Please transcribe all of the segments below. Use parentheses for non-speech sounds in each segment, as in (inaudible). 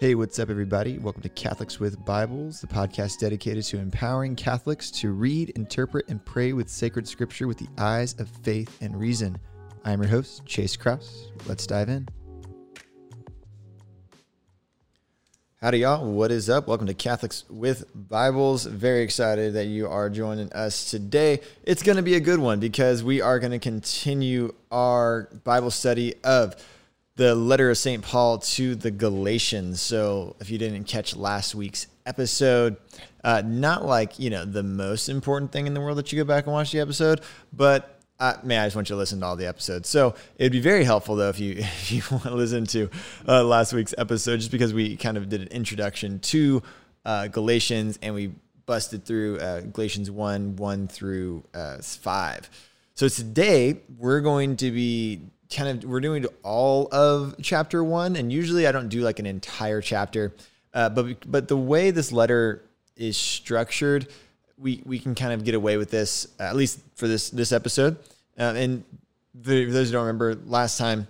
Hey, what's up, everybody? Welcome to Catholics with Bibles, the podcast dedicated to empowering Catholics to read, interpret, and pray with sacred scripture with the eyes of faith and reason. I'm your host, Chase Kraus. Let's dive in. Howdy, y'all. What is up? Welcome to Catholics with Bibles. Very excited that you are joining us today. It's going to be a good one because we are going to continue our Bible study of the letter of St. Paul to the Galatians. So, if you didn't catch last week's episode, uh, not like, you know, the most important thing in the world that you go back and watch the episode, but uh, man, I just want you to listen to all the episodes. So it'd be very helpful though if you (laughs) if you want to listen to uh, last week's episode, just because we kind of did an introduction to uh, Galatians and we busted through uh, Galatians one one through uh, five. So today we're going to be kind of we're doing all of chapter one, and usually I don't do like an entire chapter, uh, but but the way this letter is structured we we can kind of get away with this at least for this this episode. Uh, and the, for those who don't remember, last time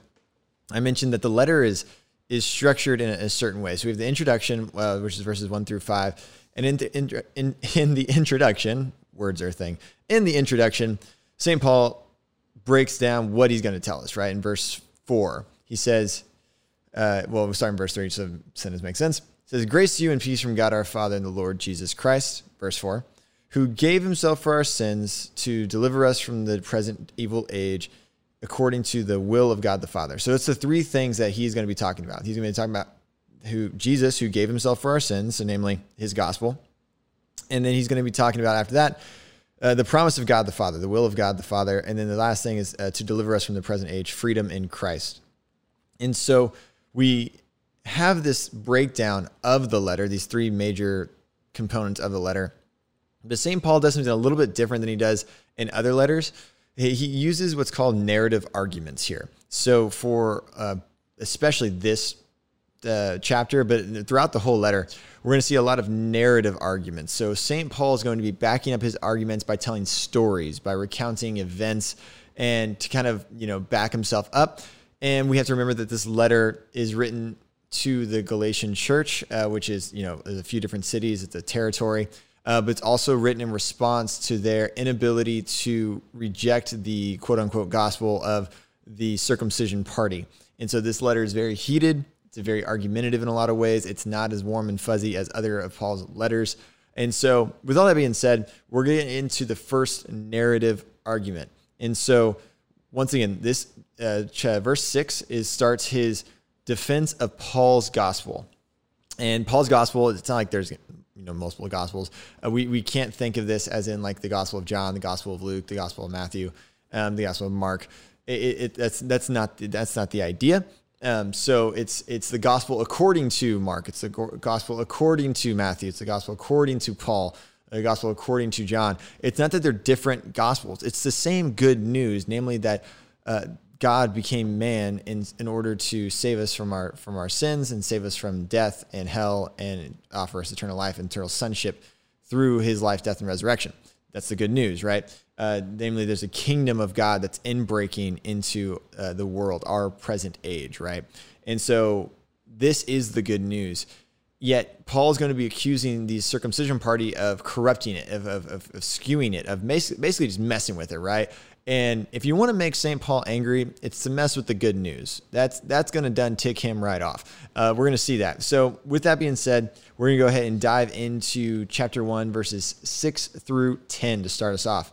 I mentioned that the letter is is structured in a, a certain way. So we have the introduction, uh, which is verses one through five, and in the in, in in the introduction, words are a thing. In the introduction, Saint Paul breaks down what he's going to tell us. Right in verse four, he says, uh, "Well, we'll start in verse three, so the sentence makes sense." It says, "Grace to you and peace from God our Father and the Lord Jesus Christ." Verse four who gave himself for our sins to deliver us from the present evil age according to the will of God the Father. So it's the three things that he's going to be talking about. He's going to be talking about who Jesus who gave himself for our sins, so namely his gospel. And then he's going to be talking about after that uh, the promise of God the Father, the will of God the Father, and then the last thing is uh, to deliver us from the present age, freedom in Christ. And so we have this breakdown of the letter, these three major components of the letter but St. Paul does something a little bit different than he does in other letters. He uses what's called narrative arguments here. So, for uh, especially this uh, chapter, but throughout the whole letter, we're going to see a lot of narrative arguments. So, St. Paul is going to be backing up his arguments by telling stories, by recounting events, and to kind of, you know, back himself up. And we have to remember that this letter is written to the Galatian church, uh, which is, you know, a few different cities, it's a territory uh, but it's also written in response to their inability to reject the quote unquote gospel of the circumcision party. And so this letter is very heated. It's very argumentative in a lot of ways. It's not as warm and fuzzy as other of Paul's letters. And so, with all that being said, we're getting into the first narrative argument. And so, once again, this uh, verse six is starts his defense of Paul's gospel. And Paul's gospel, it's not like there's you know multiple gospels. Uh, we we can't think of this as in like the Gospel of John, the Gospel of Luke, the Gospel of Matthew, um, the Gospel of Mark. It, it, that's that's not that's not the idea. Um, so it's it's the gospel according to Mark. It's the gospel according to Matthew. It's the gospel according to Paul. The gospel according to John. It's not that they're different gospels. It's the same good news, namely that uh, God became man in, in order to save us from our from our sins and save us from death and hell and offer us eternal life and eternal sonship through his life, death, and resurrection. That's the good news, right? Uh, namely, there's a kingdom of God that's inbreaking into uh, the world, our present age, right? And so this is the good news. Yet Paul is going to be accusing the circumcision party of corrupting it, of, of, of, of skewing it, of basically just messing with it, right? And if you want to make St. Paul angry, it's to mess with the good news. That's that's going to done tick him right off. Uh, we're going to see that. So with that being said, we're going to go ahead and dive into chapter one, verses six through ten to start us off.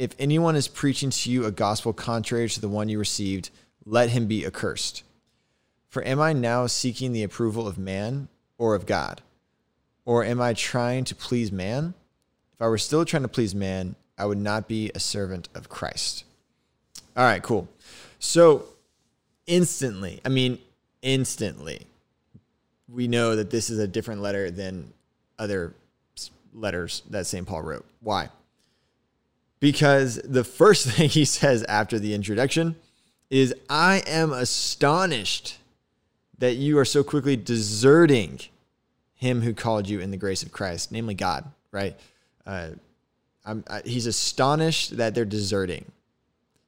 if anyone is preaching to you a gospel contrary to the one you received, let him be accursed. For am I now seeking the approval of man or of God? Or am I trying to please man? If I were still trying to please man, I would not be a servant of Christ. All right, cool. So instantly, I mean, instantly, we know that this is a different letter than other letters that St. Paul wrote. Why? Because the first (laughs) thing he says after the introduction is, I am astonished that you are so quickly deserting him who called you in the grace of Christ, namely God, right? Uh, I, he's astonished that they're deserting.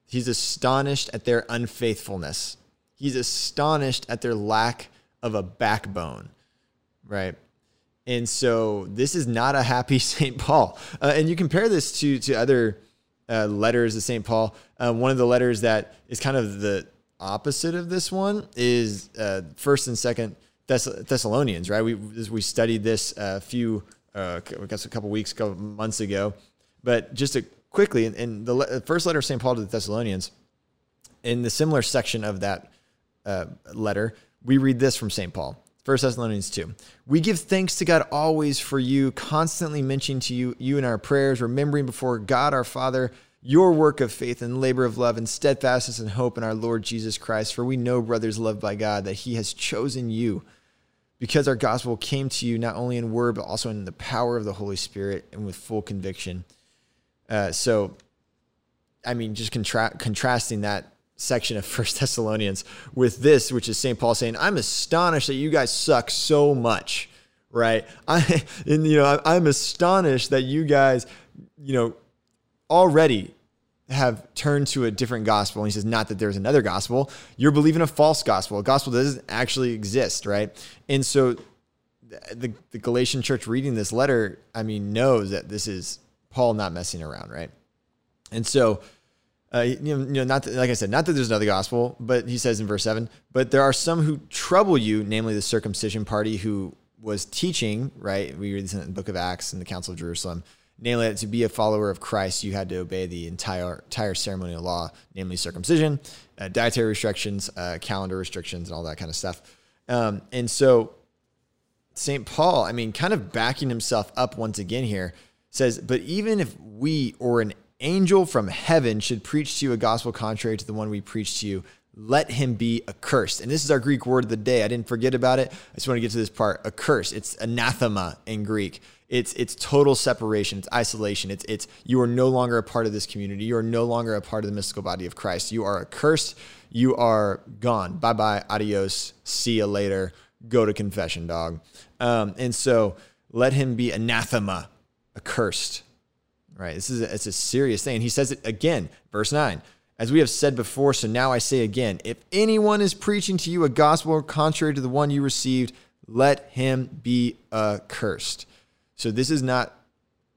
He's astonished at their unfaithfulness. He's astonished at their lack of a backbone, right? And so this is not a happy (laughs) St. Paul. Uh, and you compare this to, to other uh, letters of St. Paul. Uh, one of the letters that is kind of the opposite of this one is uh, first and second Thess- Thessalonians, right? We, we studied this a few, uh, I guess a couple weeks, couple months ago. But just to quickly, in, in the le- first letter of St. Paul to the Thessalonians, in the similar section of that uh, letter, we read this from St. Paul. 1 Thessalonians 2. We give thanks to God always for you, constantly mentioning to you, you in our prayers, remembering before God our Father your work of faith and labor of love and steadfastness and hope in our Lord Jesus Christ. For we know, brothers loved by God, that He has chosen you because our gospel came to you not only in word, but also in the power of the Holy Spirit and with full conviction. Uh, so, I mean, just contra- contrasting that section of (laughs) First Thessalonians with this, which is St. Paul saying, "I'm astonished that you guys suck so much." Right? (laughs) I and you know, I'm astonished that you guys, you know, already have turned to a different gospel. And he says, not that there's another gospel. You're believing a false gospel, a gospel that doesn't actually exist, right? And so the, the Galatian church reading this letter, I mean, knows that this is Paul not messing around, right? And so uh, you, know, you know, not that, like I said, not that there's another gospel, but he says in verse seven, but there are some who trouble you, namely the circumcision party who was teaching, right? We read this in the book of Acts and the Council of Jerusalem, namely that to be a follower of Christ, you had to obey the entire entire ceremonial law, namely circumcision, uh, dietary restrictions, uh, calendar restrictions, and all that kind of stuff. Um, and so St. Paul, I mean, kind of backing himself up once again here, says, but even if we or an angel from heaven should preach to you a gospel contrary to the one we preach to you, let him be accursed. And this is our Greek word of the day. I didn't forget about it. I just want to get to this part. Accursed. It's anathema in Greek. It's it's total separation. It's isolation. It's it's you are no longer a part of this community. You are no longer a part of the mystical body of Christ. You are accursed. You are gone. Bye bye. Adios. See you later. Go to confession, dog. Um, and so let him be anathema, accursed right? This is a, it's a serious thing. And he says it again, verse 9. As we have said before, so now I say again if anyone is preaching to you a gospel contrary to the one you received, let him be accursed. So this is not,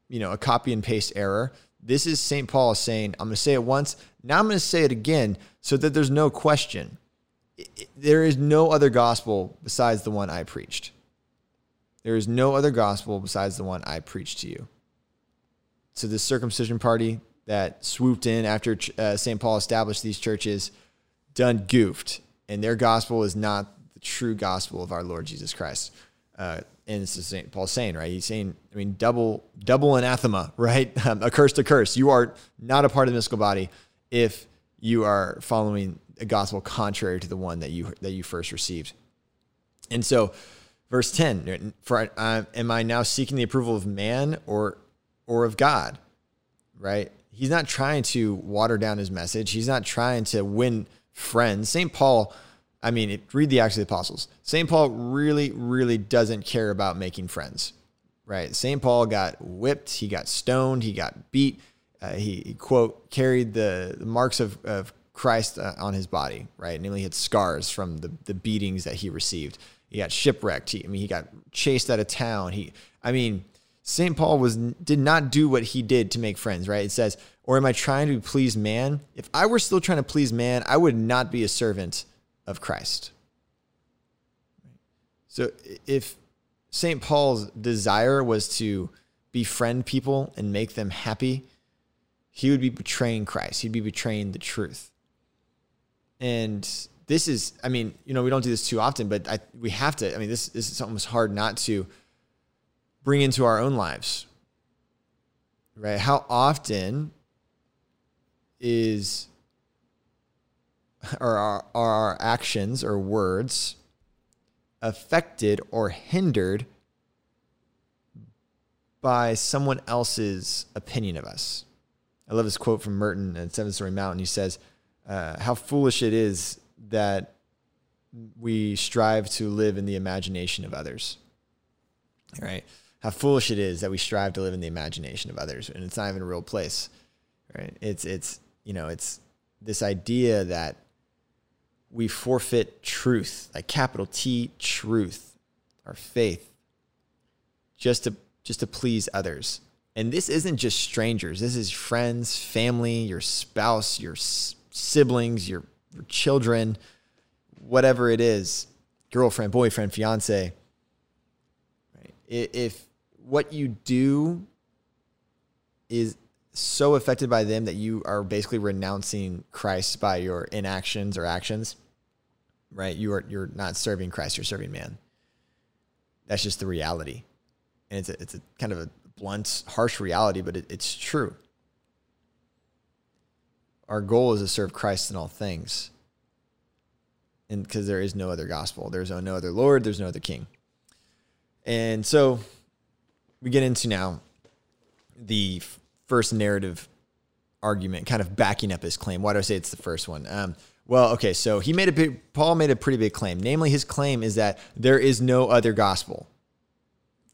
you know, a copy and paste error. This is St. Paul saying, I'm going to say it once, now I'm going to say it again so that there's no question. There is no other gospel besides the one I preached. There is no other gospel besides the one I preached to you to the circumcision party that swooped in after uh, St. Paul established these churches done goofed, and their gospel is not the true gospel of our Lord Jesus Christ. Uh, and this is St. Paul saying, right? He's saying, I mean, double double anathema, (laughs) right? Um, a curse to curse. You are not a part of the mystical body if you are following a gospel contrary to the one that you that you first received. And so, verse ten: For uh, am I now seeking the approval of man or or of God, right? He's not trying to water down his message. He's not trying to win friends. St. Paul, I mean, read the Acts of the Apostles. St. Paul really, really doesn't care about making friends, right? St. Paul got whipped, he got stoned, he got beat. Uh, he, he, quote, carried the, the marks of, of Christ uh, on his body, right? Namely, he had scars from the, the beatings that he received. He got shipwrecked. He, I mean, he got chased out of town. He, I mean, St. Paul was did not do what he did to make friends, right? It says, "Or am I trying to please man? If I were still trying to please man, I would not be a servant of Christ." So if St. Paul's desire was to befriend people and make them happy, he would be betraying Christ. He'd be betraying the truth. And this is, I mean, you know, we don't do this too often, but I, we have to. I mean, this, this is almost hard not to bring into our own lives. Right? How often is are our, are our actions or words affected or hindered by someone else's opinion of us. I love this quote from Merton at Seven Storey Mountain. He says, uh, How foolish it is that we strive to live in the imagination of others. Right? How foolish it is that we strive to live in the imagination of others, and it's not even a real place. Right? It's it's you know it's this idea that we forfeit truth, like capital T truth, our faith, just to just to please others. And this isn't just strangers. This is friends, family, your spouse, your siblings, your, your children, whatever it is, girlfriend, boyfriend, fiance. Right? If what you do is so affected by them that you are basically renouncing Christ by your inactions or actions, right? You are you're not serving Christ, you're serving man. That's just the reality. And it's a, it's a kind of a blunt, harsh reality, but it, it's true. Our goal is to serve Christ in all things. And because there is no other gospel, there's no other Lord, there's no other King. And so we get into now the first narrative argument, kind of backing up his claim. Why do I say it's the first one? Um, well, okay, so he made a big, Paul made a pretty big claim. Namely, his claim is that there is no other gospel.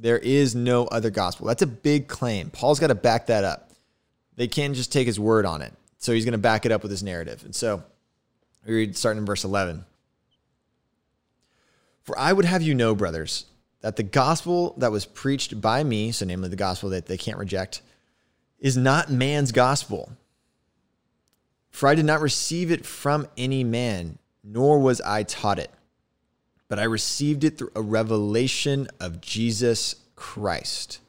There is no other gospel. That's a big claim. Paul's got to back that up. They can't just take his word on it. So he's going to back it up with his narrative. And so we read starting in verse 11. For I would have you know, brothers, that the gospel that was preached by me, so namely the gospel that they can't reject, is not man's gospel. For I did not receive it from any man, nor was I taught it, but I received it through a revelation of Jesus Christ.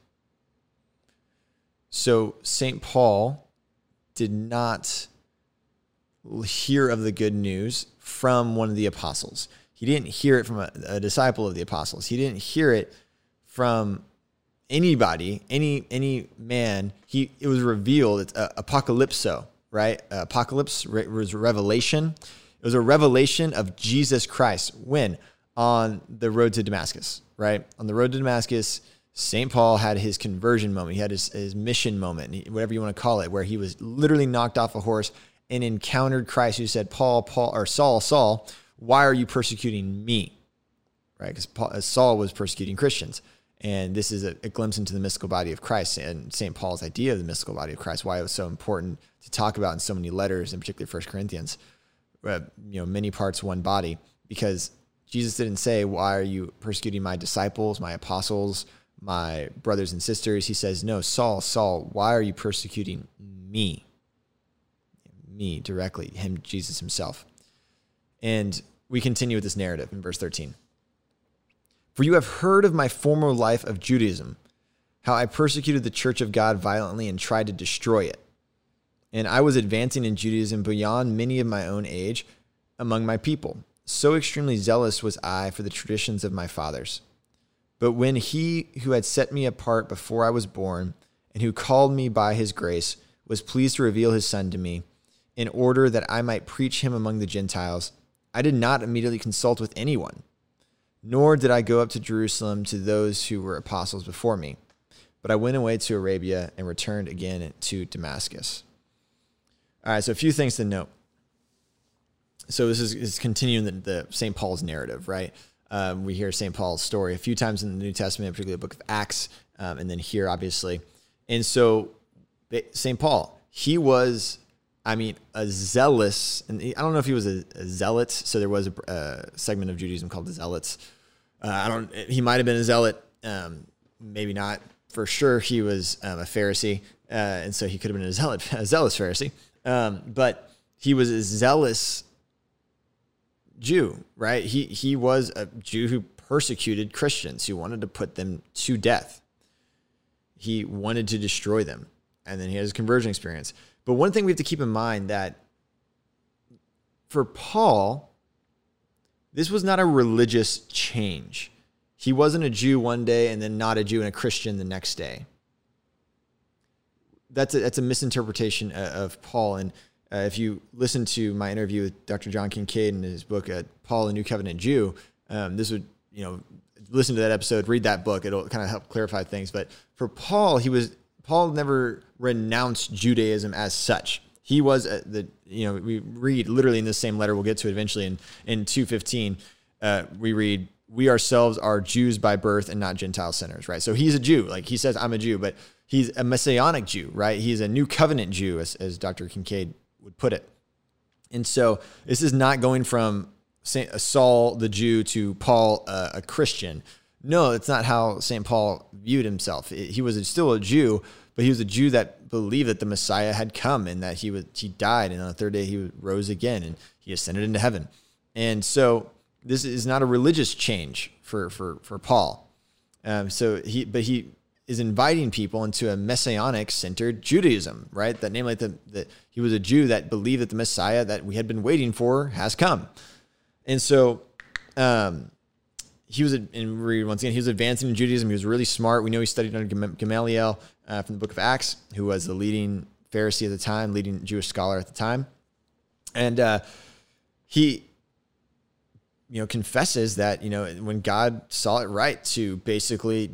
So St. Paul did not hear of the good news from one of the apostles. He didn't hear it from a, a disciple of the apostles. He didn't hear it from anybody, any any man, he it was revealed. It's uh, apocalypso, right? Uh, apocalypse re- was revelation. It was a revelation of Jesus Christ. When on the road to Damascus, right? On the road to Damascus, St. Paul had his conversion moment. He had his, his mission moment, whatever you want to call it, where he was literally knocked off a horse and encountered Christ, who said, "Paul, Paul, or Saul, Saul, why are you persecuting me?" Right? Because Saul was persecuting Christians. And this is a, a, glimpse into the mystical body of Christ and St. Paul's idea of the mystical body of Christ, why it was so important to talk about in so many letters, in particular First Corinthians, uh, you know, many parts, one body, because Jesus didn't say, why are you persecuting my disciples, my apostles, my brothers and sisters? He says, no, Saul, Saul, why are you persecuting me? Me directly, him, Jesus himself. And we continue with this narrative in verse 13. For you have heard of my former life of Judaism, how I persecuted the church of God violently and tried to destroy it. And I was advancing in Judaism beyond many of my own age among my people. So extremely zealous was I for the traditions of my fathers. But when he who had set me apart before I was born, and who called me by his grace, was pleased to reveal his Son to me, in order that I might preach him among the Gentiles, I did not immediately consult with anyone nor did I go up to Jerusalem to those who were apostles before me. But I went away to Arabia and returned again to Damascus. All right, so a few things to note. So this is, is continuing the, the St. Paul's narrative, right? Um, we hear St. Paul's story a few times in the New Testament, particularly the book of Acts, um, and then here, obviously. And so St. Paul, he was I mean, a zealous, and I don't know if he was a, a zealot. So there was a, a, segment of Judaism called the zealots. Uh, I don't. He might have been a zealot, um, maybe not. For sure, he was um, a Pharisee, uh, and so he could have been a zealot, (laughs) a zealous Pharisee. Um, but he was a zealous Jew, right? He he was a Jew who persecuted Christians, who wanted to put them to death. He wanted to destroy them, and then he has a conversion experience. But one thing we have to keep in mind that for Paul, this was not a religious change. He wasn't a Jew one day and then not a Jew and a Christian the next day. That's a, that's a misinterpretation of Paul. And uh, if you listen to my interview with Dr. John Kincaid in his book, uh, Paul, a New Covenant Jew, um, this would you know, listen to that episode, read that book. It'll kind of help clarify things. But for Paul, he was Paul never renounced Judaism as such. He was uh, the you know we read literally in the same letter. We'll get to it eventually in in two fifteen. Uh, we read we ourselves are Jews by birth and not Gentile sinners, right? So he's a Jew. Like he says, I'm a Jew, but he's a messianic Jew, right? He's a new covenant Jew, as, as Dr. Kincaid would put it. And so this is not going from Saul the Jew to Paul uh, a Christian. No, it's not how St. Paul viewed himself. he was still a Jew, but he was a Jew that believed that the Messiah had come and that he was he died and on the third day he rose again and he ascended into heaven. And so this is not a religious change for for for Paul. Um, so he but he is inviting people into a messianic centered Judaism, right? That namely that, that he was a Jew that believed that the Messiah that we had been waiting for has come. And so um, he was in once again. He was advancing in Judaism. He was really smart. We know he studied under Gamaliel uh, from the Book of Acts, who was the leading Pharisee at the time, leading Jewish scholar at the time, and uh, he, you know, confesses that you know when God saw it right to basically,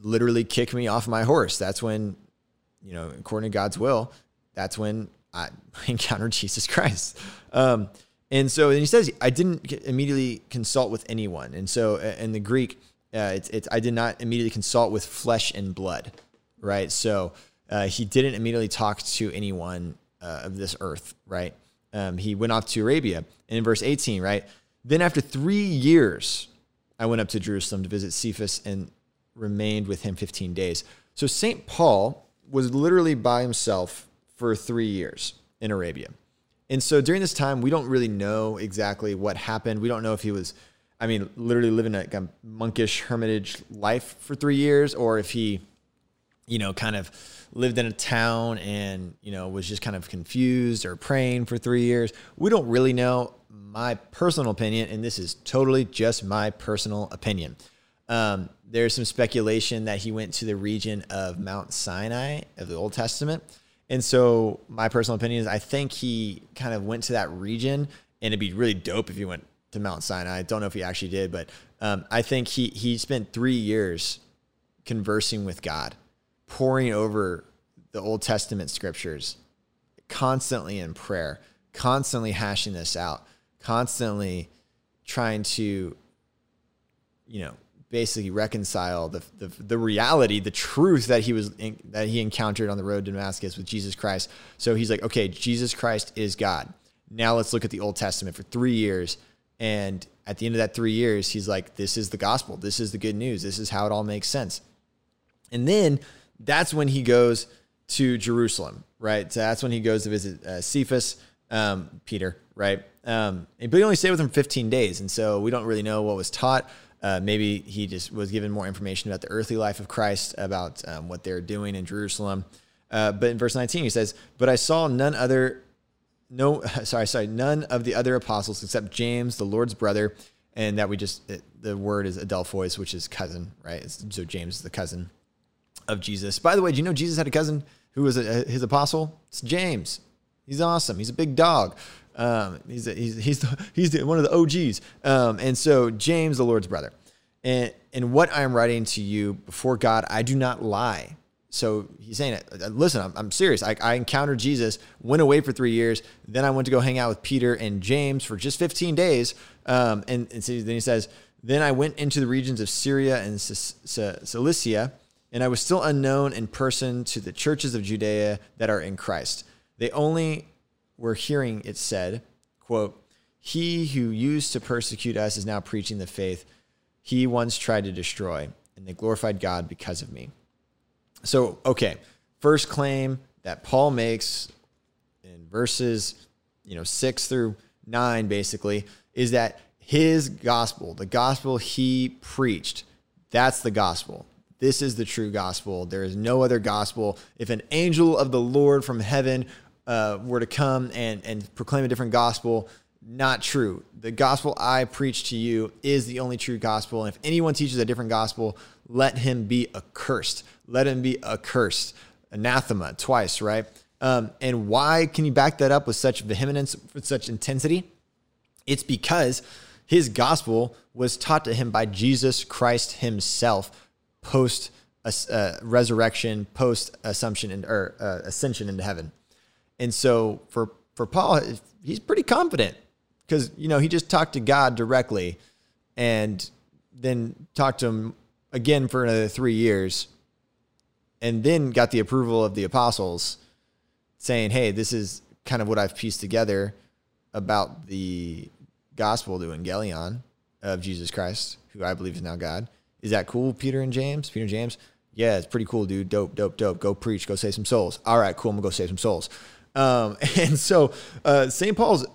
literally kick me off my horse. That's when, you know, according to God's will, that's when I (laughs) encountered Jesus Christ. Um, and so and he says, I didn't immediately consult with anyone. And so in the Greek, uh, it's, it's, I did not immediately consult with flesh and blood, right? So uh, he didn't immediately talk to anyone uh, of this earth, right? Um, he went off to Arabia. And in verse 18, right? Then after three years, I went up to Jerusalem to visit Cephas and remained with him 15 days. So St. Paul was literally by himself for three years in Arabia. And so during this time, we don't really know exactly what happened. We don't know if he was, I mean, literally living a, monkish hermitage life for three years, or if he, you know, kind of lived in a town and, you know, was just kind of confused or praying for three years. We don't really know. My personal opinion, and this is totally just my personal opinion. Um, there's some speculation that he went to the region of Mount Sinai of the Old Testament and so my personal opinion is I think he kind of went to that region and it'd be really dope if he went to Mount Sinai. I don't know if he actually did, but um, I think he he spent three years conversing with God, poring over the Old Testament scriptures, constantly in prayer, constantly hashing this out, constantly trying to, you know, basically reconcile the, the, the reality, the truth that he was in, that he encountered on the road to Damascus with Jesus Christ. So he's like, okay, Jesus Christ is God. Now let's look at the Old Testament for three years. And at the end of that three years, he's like, this is the gospel. This is the good news. This is how it all makes sense. And then that's when he goes to Jerusalem, right? So that's when he goes to visit uh, Cephas, um, Peter, right? Um, but he only stayed with him 15 days. And so we don't really know what was taught. Uh, maybe he just was given more information about the earthly life of Christ, about um, what they're doing in Jerusalem. Uh, but in verse 19, he says, But I saw none other, no, (laughs) sorry, sorry, none of the other apostles except James, the Lord's brother. And that we just, it, the word is Adelphois, which is cousin, right? It's, so James is the cousin of Jesus. By the way, do you know Jesus had a cousin who was a, his apostle? It's James. He's awesome. He's a big dog. Um, he's, a, he's, he's, the, (laughs) he's the, one of the OGs. Um, and so James, the Lord's brother. And, and what I am writing to you before God, I do not lie. So he's saying, uh, listen, I'm, I'm serious. I, I encountered Jesus, went away for three years. Then I went to go hang out with Peter and James for just 15 days. Um, and, and so then he says, then I went into the regions of Syria and Cilicia, and I was still unknown in person to the churches of Judea that are in Christ. They only we're hearing it said, quote, he who used to persecute us is now preaching the faith he once tried to destroy, and they glorified God because of me. So, okay, first claim that Paul makes in verses, you know, 6 through 9 basically is that his gospel, the gospel he preached, that's the gospel. This is the true gospel. There is no other gospel. If an angel of the Lord from heaven uh, were to come and, and proclaim a different gospel, not true. The gospel I preach to you is the only true gospel. And if anyone teaches a different gospel, let him be accursed. Let him be accursed. Anathema, twice, right? Um, and why can you back that up with such vehemence, with such intensity? It's because his gospel was taught to him by Jesus Christ himself post uh, resurrection, post assumption or uh, ascension into heaven. And so for for Paul, he's pretty confident because you know he just talked to God directly, and then talked to him again for another three years, and then got the approval of the apostles, saying, "Hey, this is kind of what I've pieced together about the gospel to Evangelion of Jesus Christ, who I believe is now God. Is that cool, Peter and James? Peter and James? Yeah, it's pretty cool, dude. Dope, dope, dope. Go preach. Go save some souls. All right, cool. I'm gonna go save some souls. Um, (laughs) and so uh, St. Paul's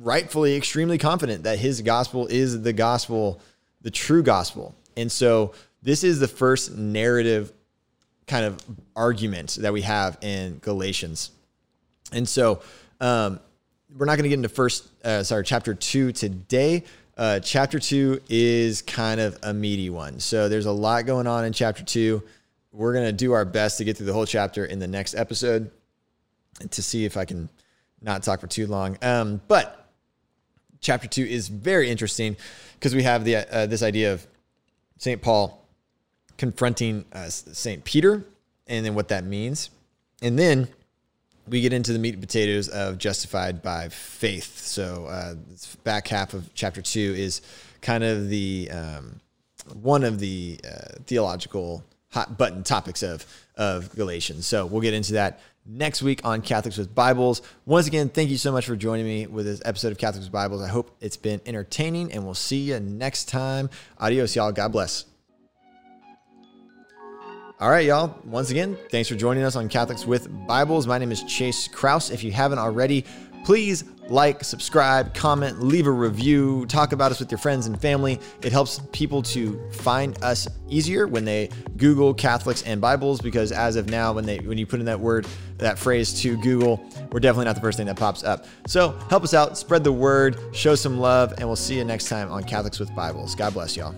rightfully extremely confident that his gospel is the gospel, the true gospel. And so this is the first narrative kind of argument that we have in Galatians. And so um, we're not going to get into first, uh, sorry, chapter two today. Uh, chapter two is kind of a meaty one. So there's a lot going on in chapter two. We're going to do our best to get through the whole chapter in the next episode to see if I can not talk for too long. Um, but chapter two is very interesting because we have the uh, this idea of Saint Paul confronting uh, Saint Peter, and then what that means, and then we get into the meat and potatoes of justified by faith. So uh, back half of chapter two is kind of the um, one of the uh, theological hot button topics of of Galatians. So we'll get into that next week on Catholics with Bibles. Once again, thank you so much for joining me with this episode of Catholics with Bibles. I hope it's been entertaining, and we'll see you next time. Adios, y'all. God bless. All right, y'all. Once again, thanks for joining us on Catholics with Bibles. My name is Chase Kraus. If you haven't already, please like, subscribe, comment, leave a review, talk about us with your friends and family. It helps people to find us easier when they Google Catholics and Bibles because as of now, when they when you put in that word, that phrase to Google, we're definitely not the first thing that pops up. So help us out, spread the word, show some love, and we'll see you next time on Catholics with Bibles. God bless y'all.